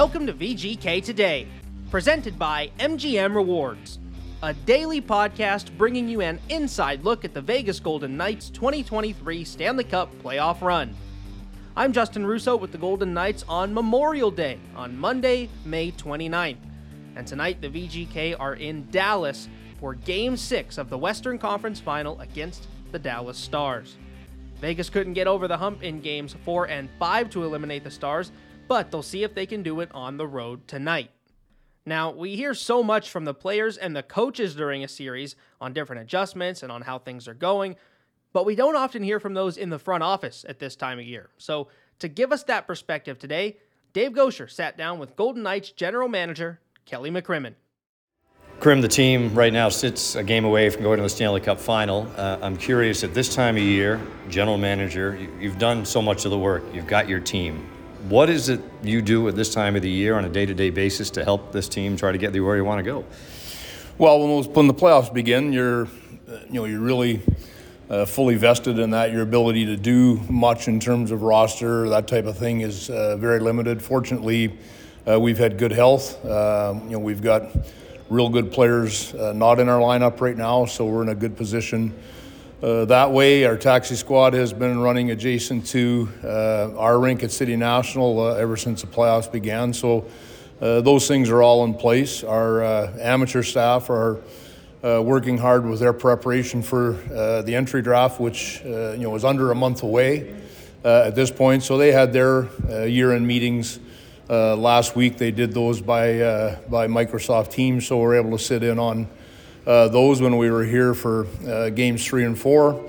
Welcome to VGK Today, presented by MGM Rewards, a daily podcast bringing you an inside look at the Vegas Golden Knights 2023 Stanley Cup playoff run. I'm Justin Russo with the Golden Knights on Memorial Day on Monday, May 29th. And tonight, the VGK are in Dallas for Game 6 of the Western Conference Final against the Dallas Stars. Vegas couldn't get over the hump in Games 4 and 5 to eliminate the Stars, but they'll see if they can do it on the road tonight. Now, we hear so much from the players and the coaches during a series on different adjustments and on how things are going, but we don't often hear from those in the front office at this time of year. So, to give us that perspective today, Dave Goucher sat down with Golden Knights general manager Kelly McCrimmon. Krim, the team right now sits a game away from going to the Stanley Cup final. Uh, I'm curious at this time of year, general manager, you've done so much of the work, you've got your team. What is it you do at this time of the year on a day-to-day basis to help this team try to get to where you want to go? Well, when, those, when the playoffs begin, you're, you know, you're really uh, fully vested in that. Your ability to do much in terms of roster, that type of thing, is uh, very limited. Fortunately, uh, we've had good health. Um, you know, we've got real good players uh, not in our lineup right now, so we're in a good position uh, that way, our taxi squad has been running adjacent to uh, our rink at City National uh, ever since the playoffs began. So uh, those things are all in place. Our uh, amateur staff are working hard with their preparation for the entry draft, which you know is under a month away at this point. So they had their year-end meetings last week. They did those by by Microsoft Teams, so we're able to sit in on those when we were here for uh, games three and four.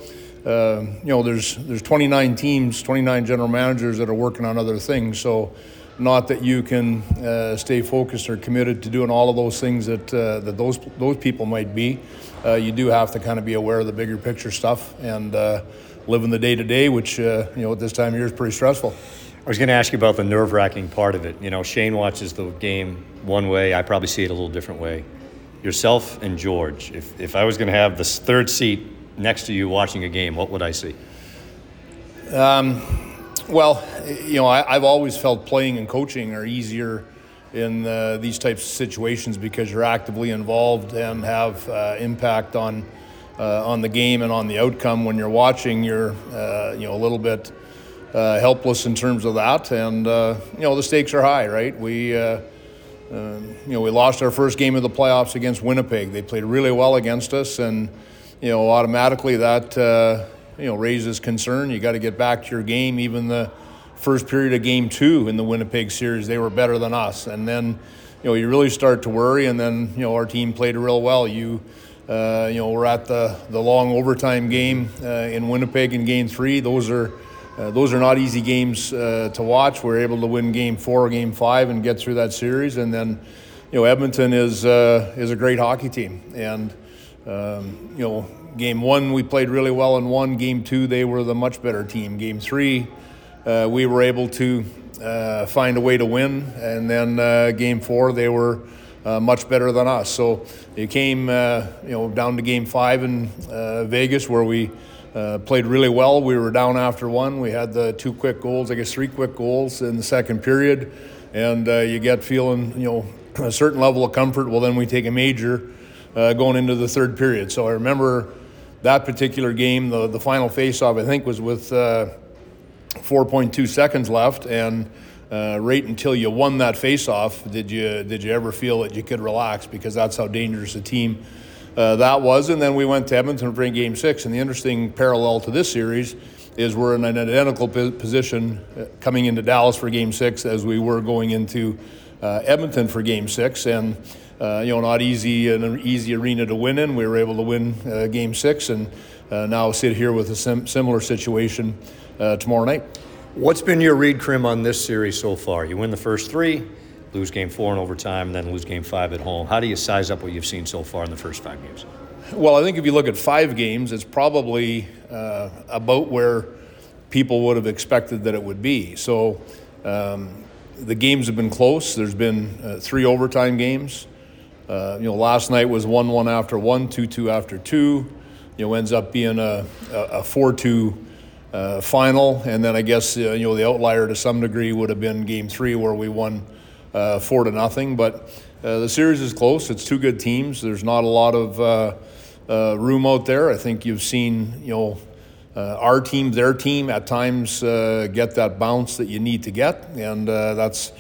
Uh, you know, there's there's 29 teams, 29 general managers that are working on other things. So, not that you can uh, stay focused or committed to doing all of those things that uh, that those those people might be. Uh, you do have to kind of be aware of the bigger picture stuff and live in the day to day, which you know at this time of year is pretty stressful. I was going to ask you about the nerve wracking part of it. You know, Shane watches the game one way. I probably see it a little different way yourself and George. If, if I was going to have this third seat next to you watching a game, what would I see? Um, well, you know, I, have always felt playing and coaching are easier in uh, these types of situations because you're actively involved and have uh, impact on uh, on the game and on the outcome. When you're watching, you're uh, you know a little bit uh, helpless in terms of that, and you know the stakes are high, right? We um, you know, we lost our first game of the playoffs against Winnipeg. They played really well against us, and you know, automatically that uh, you know raises concern. You got to get back to your game. Even the first period of Game Two in the Winnipeg series, they were better than us, and then you know you really start to worry. And then you know our team played real well. You uh, you know we're at the the long overtime game uh, in Winnipeg in Game Three. Those are uh, those are not easy games uh, to watch. We're able to win game four, game five, and get through that series. And then, you know, Edmonton is uh, is a great hockey team. And um, you know, game one we played really well and won. Game two they were the much better team. Game three, uh, we were able to uh, find a way to win. And then uh, game four they were. much better than us. So it came, you know, down to Game Five in Vegas, where we uh, played really well. We were down after one. We had the two quick goals, I guess three quick goals in the second period, and uh, you get feeling, you know, a certain level of comfort. Well, then we take a major uh, going into the third period. So I remember that particular game. The the final faceoff I think was with 4.2 uh, seconds left, and uh, right until you won that faceoff, did you did you ever feel that you could relax because that's how dangerous a team uh, that was. And then we went to Edmonton for game six. And the interesting parallel to this series is we're in an identical position uh, coming into Dallas for game six as we were going into uh, Edmonton for game six. And uh, you know, not easy an easy arena to win in. We were able to win uh, game six, and now sit here with a sim- similar situation tomorrow night. What's been your read, Krim, on this series so far? You win the first three lose game four in overtime, and then lose game five at home. How do you size up what you've seen so far in the first five games? Well, I think if you look at five games, it's probably uh, about where people would have expected that it would be. So um, the games have been close. There's been uh, three overtime games. Uh, you know, last night was one-one after one, two-two after two. You know, ends up being a, a four-two uh, final, and then I guess uh, you know the outlier to some degree would have been Game Three where we won uh, four to nothing. But uh, the series is close. It's two good teams. There's not a lot of uh, uh, room out there. I think you've seen, you know, uh, our team, their team, at times get that bounce that you need to get, and that's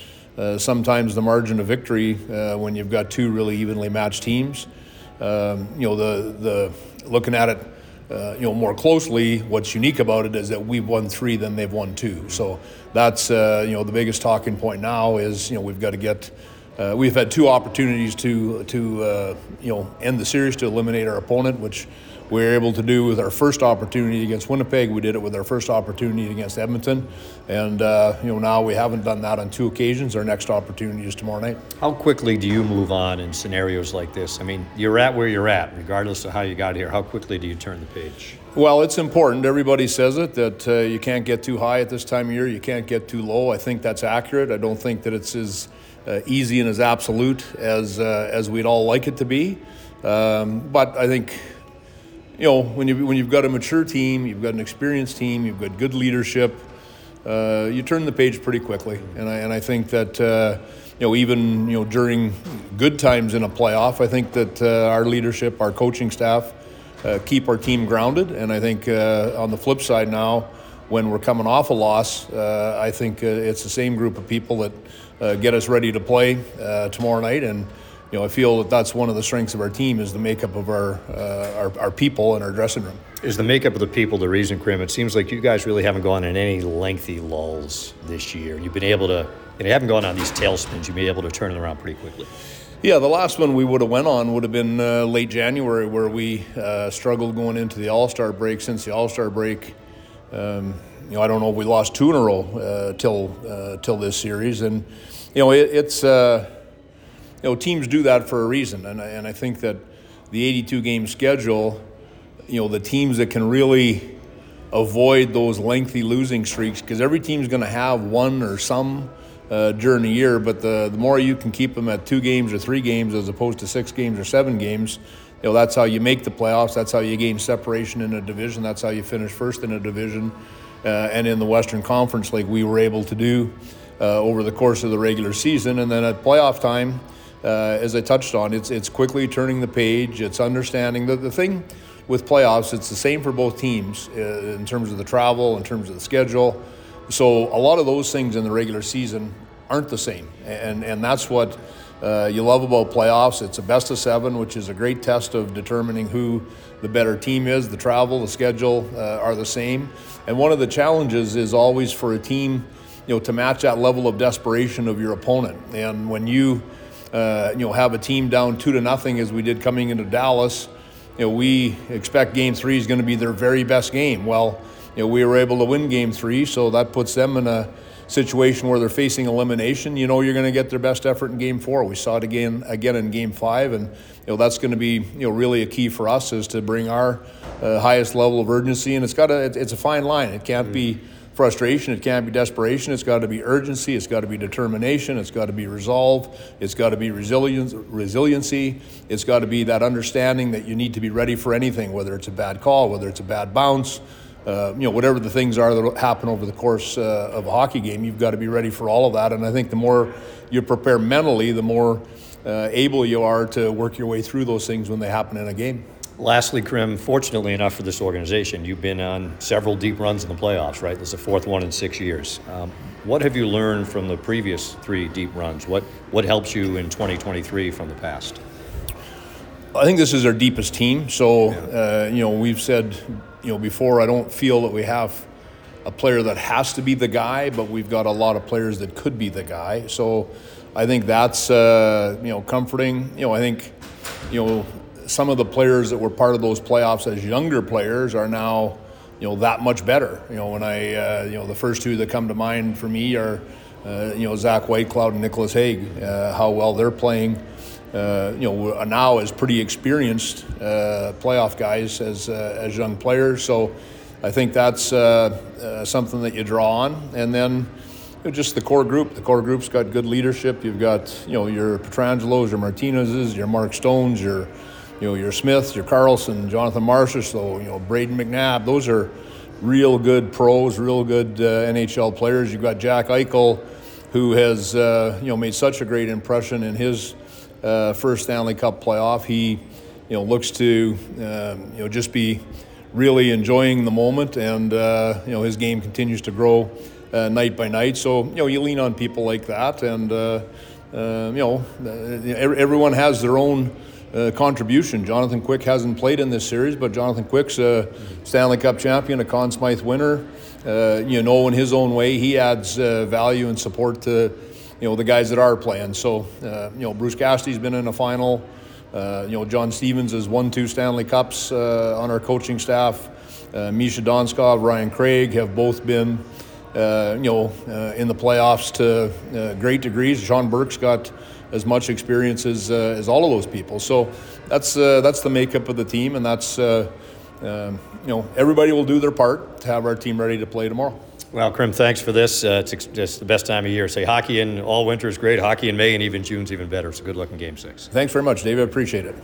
sometimes the margin of victory when you've got two really evenly matched teams. Um, you know, the the looking at it, uh, you know, more closely, what's unique about it is that we've won three, then they've won two. So that's uh, you know the biggest talking point now is you know we've got to get. Uh, we've had two opportunities to to uh, you know end the series to eliminate our opponent, which we were able to do with our first opportunity against Winnipeg. We did it with our first opportunity against Edmonton, and uh, you know now we haven't done that on two occasions. Our next opportunity is tomorrow night. How quickly do you move on in scenarios like this? I mean, you're at where you're at, regardless of how you got here. How quickly do you turn the page? Well, it's important. Everybody says it that uh, you can't get too high at this time of year. You can't get too low. I think that's accurate. I don't think that it's as uh, easy and as absolute as uh, as we'd all like it to be. Um, but I think you know, when you when you've got a mature team, you've got an experienced team, you've got good leadership, uh, you turn the page pretty quickly. And I and I think that uh, you know even you know during good times in a playoff, I think that uh, our leadership, our coaching staff, uh, keep our team grounded. And I think uh, on the flip side now, when we're coming off a loss, uh, I think it's the same group of people that get us ready to play tomorrow night and you know, I feel that that's one of the strengths of our team is the makeup of our, uh, our, our people and our dressing room. Is the makeup of the people the reason, Krim? It seems like you guys really haven't gone in any lengthy lulls this year. You've been able to, you, know, you haven't gone on these tailspins. You've been able to turn it around pretty quickly. Yeah, the last one we would have went on would have been uh, late January, where we uh, struggled going into the All Star break. Since the All Star break, um, you know, I don't know if we lost two in a row uh, till uh, till this series, and you know, it, it's uh, you know, teams do that for a reason. And I, and I think that the 82 game schedule, you know, the teams that can really avoid those lengthy losing streaks, because every team's going to have one or some uh, during the year, but the, the more you can keep them at two games or three games as opposed to six games or seven games, you know, that's how you make the playoffs. That's how you gain separation in a division. That's how you finish first in a division. Uh, and in the Western Conference, like we were able to do uh, over the course of the regular season. And then at playoff time, uh, as I touched on, it's it's quickly turning the page. It's understanding that the thing with playoffs, it's the same for both teams uh, in terms of the travel, in terms of the schedule. So a lot of those things in the regular season aren't the same, and and that's what. Uh, you love about playoffs. It's a best of seven, which is a great test of determining who the better team is. The travel, the schedule uh, are the same. And one of the challenges is always for a team, you know, to match that level of desperation of your opponent. And when you uh, you know, have a team down two to nothing as we did coming into Dallas, you know, we expect game three is going to be their very best game. Well, you know, we were able to win game three, so that puts them in a situation where they're facing elimination. You know, you're going to get their best effort in game four. We saw it again, again in game five, and you know that's going to be you know really a key for us is to bring our uh, highest level of urgency. And it's got a it's a fine line. It can't be frustration, it can't be desperation, it's got to be urgency, it's got to be determination, it's got to be resolve, it's got to be resilience, resiliency, it's got to be that understanding that you need to be ready for anything, whether it's a bad call, whether it's a bad bounce, uh, you know, whatever the things are that happen over the course uh, of a hockey game, you've got to be ready for all of that. And I think the more you prepare mentally, the more uh, able you are to work your way through those things when they happen in a game. Lastly, Krim, fortunately enough for this organization, you've been on several deep runs in the playoffs, right? This is the fourth one in six years. Um, what have you learned from the previous three deep runs? What, what helps you in 2023 from the past? I think this is our deepest team. So, uh, you know, we've said, you know, before, I don't feel that we have a player that has to be the guy, but we've got a lot of players that could be the guy. So, I think that's, uh, you know, comforting. You know, I think, you know, some of the players that were part of those playoffs as younger players are now, you know, that much better. You know, when I, uh, you know, the first two that come to mind for me are, uh, you know, Zach Whitecloud and Nicolas Hague. Uh, how well they're playing. Uh, you know, now as pretty experienced uh, playoff guys as uh, as young players. So, I think that's something that you draw on, and then just the core group. The core group's got good leadership. You've got you know your Pietrangelos, your Martinez's, your Mark Stones, your you know, your Smiths, your Karlsson, Jonathan Marchessault, so, you know, Brayden McNabb, those are real good pros, real good uh, NHL players. You've got Jack Eichel, who has uh, you know made such a great impression in his uh, first Stanley Cup playoff. He you know looks to um, you know just be really enjoying the moment, and uh, you know his game continues to grow uh, night by night. So you know you lean on people like that, and you know everyone has their own. Uh, contribution. Jonathan Quick hasn't played in this series, but Jonathan Quick's a Stanley Cup champion, a Conn Smythe winner. Uh, you know, in his own way, he adds uh, value and support to you know the guys that are playing. So you know, Bruce Cassidy's been in a final. Uh, you know, John Stevens has won two Stanley Cups uh, on our coaching staff. Uh, Misha Donskov, Ryan Craig have both been, uh, you know, uh, in the playoffs to uh, great degrees. Sean Burke's got as much experience as, as all of those people. So that's that's the makeup of the team, and that's um, you know everybody will do their part to have our team ready to play tomorrow. Well, Krim, thanks for this. Uh, it's just the best time of year. Say hockey in all winter is great. Hockey in May and even June's even better. So good luck in Game Six. Thanks very much, David. Appreciate it.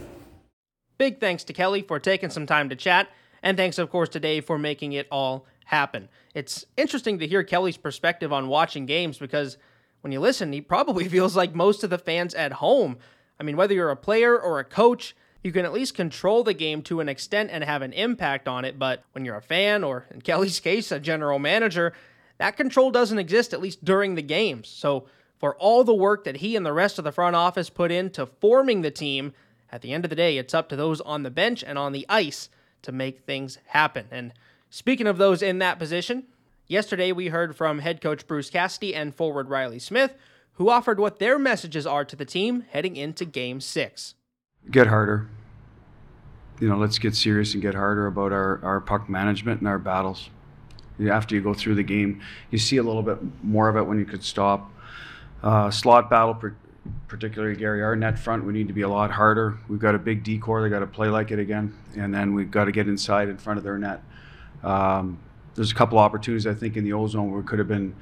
Big thanks to Kelly for taking some time to chat, and thanks, of course, to Dave for making it all happen. It's interesting to hear Kelly's perspective on watching games because when you listen, he probably feels like most of the fans at home. I mean, whether you're a player or a coach, you can at least control the game to an extent and have an impact on it. But when you're a fan, or in Kelly's case, a general manager, that control doesn't exist, at least during the games. So, for all the work that he and the rest of the front office put into forming the team, at the end of the day, it's up to those on the bench and on the ice to make things happen. And speaking of those in that position, yesterday we heard from head coach Bruce Cassidy and forward Riley Smith, who offered what their messages are to the team heading into game six. Get harder you know, let's get serious and get harder about our, our puck management and our battles. After you go through the game, you see a little bit more of it when you could stop. Uh, slot battle, particularly Gary, our net front, we need to be a lot harder. We've got a big decor, they got to play like it again, and then we've got to get inside in front of their net. Um, there's a couple opportunities I think in the ozone where we could have been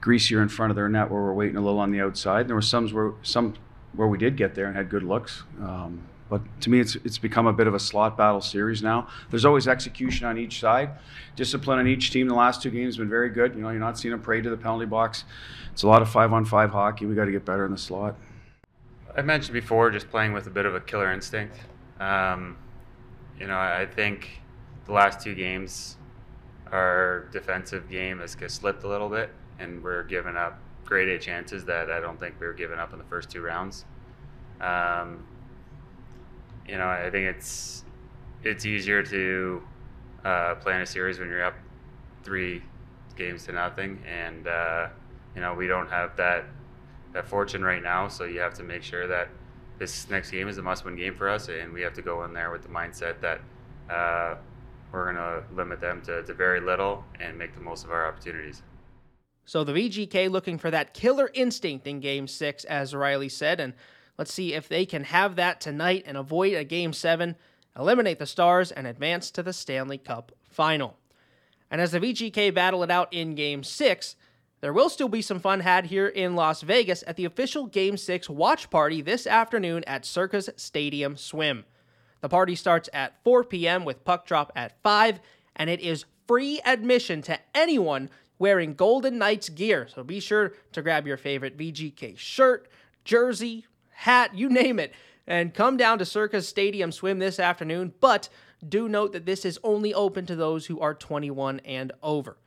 greasier in front of their net where we're waiting a little on the outside. And There were some where some where we did get there and had good looks. Um, but to me, it's it's become a bit of a slot battle series now. There's always execution on each side. Discipline on each team. The last two games have been very good. You know, you're not seeing them pray to the penalty box. It's a lot of five-on-five hockey. We got to get better in the slot. I mentioned before, just playing with a bit of a killer instinct. Um, you know, I think the last two games, our defensive game has slipped a little bit, and we're giving up grade A chances that I don't think we were giving up in the first two rounds. Um, you know, I think it's it's easier to uh, play in a series when you're up three games to nothing, and uh, you know we don't have that that fortune right now. So you have to make sure that this next game is a must-win game for us, and we have to go in there with the mindset that uh, we're going to limit them to, to very little and make the most of our opportunities. So the VGK looking for that killer instinct in Game Six, as Riley said, and Let's see if they can have that tonight and avoid a Game 7, eliminate the Stars, and advance to the Stanley Cup final. And as the VGK battle it out in Game 6, there will still be some fun had here in Las Vegas at the official Game 6 watch party this afternoon at Circa's Stadium Swim. The party starts at 4 p.m. with puck drop at 5, and it is free admission to anyone wearing Golden Knights gear. So be sure to grab your favorite VGK shirt, jersey, hat, you name it, and come down to Circa's Stadium Swim this afternoon. But do note that this is only open to those who are 21 and over.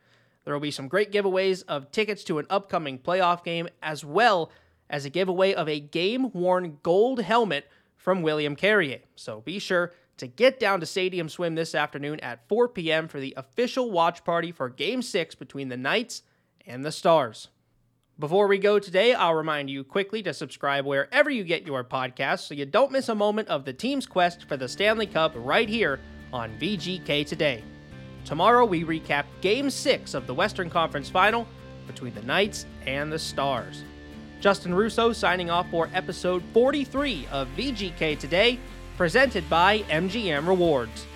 There will be some great giveaways of tickets to an upcoming playoff game, as well as a giveaway of a game worn gold helmet from William Carrier. So be sure to get down to Stadium Swim this afternoon at 4 p.m. for the official watch party for Game 6 between the Knights and the Stars. Before we go today, I'll remind you quickly to subscribe wherever you get your podcasts so you don't miss a moment of the team's quest for the Stanley Cup right here on VGK Today. Tomorrow, we recap Game 6 of the Western Conference Final between the Knights and the Stars. Justin Russo signing off for episode 43 of VGK Today, presented by MGM Rewards.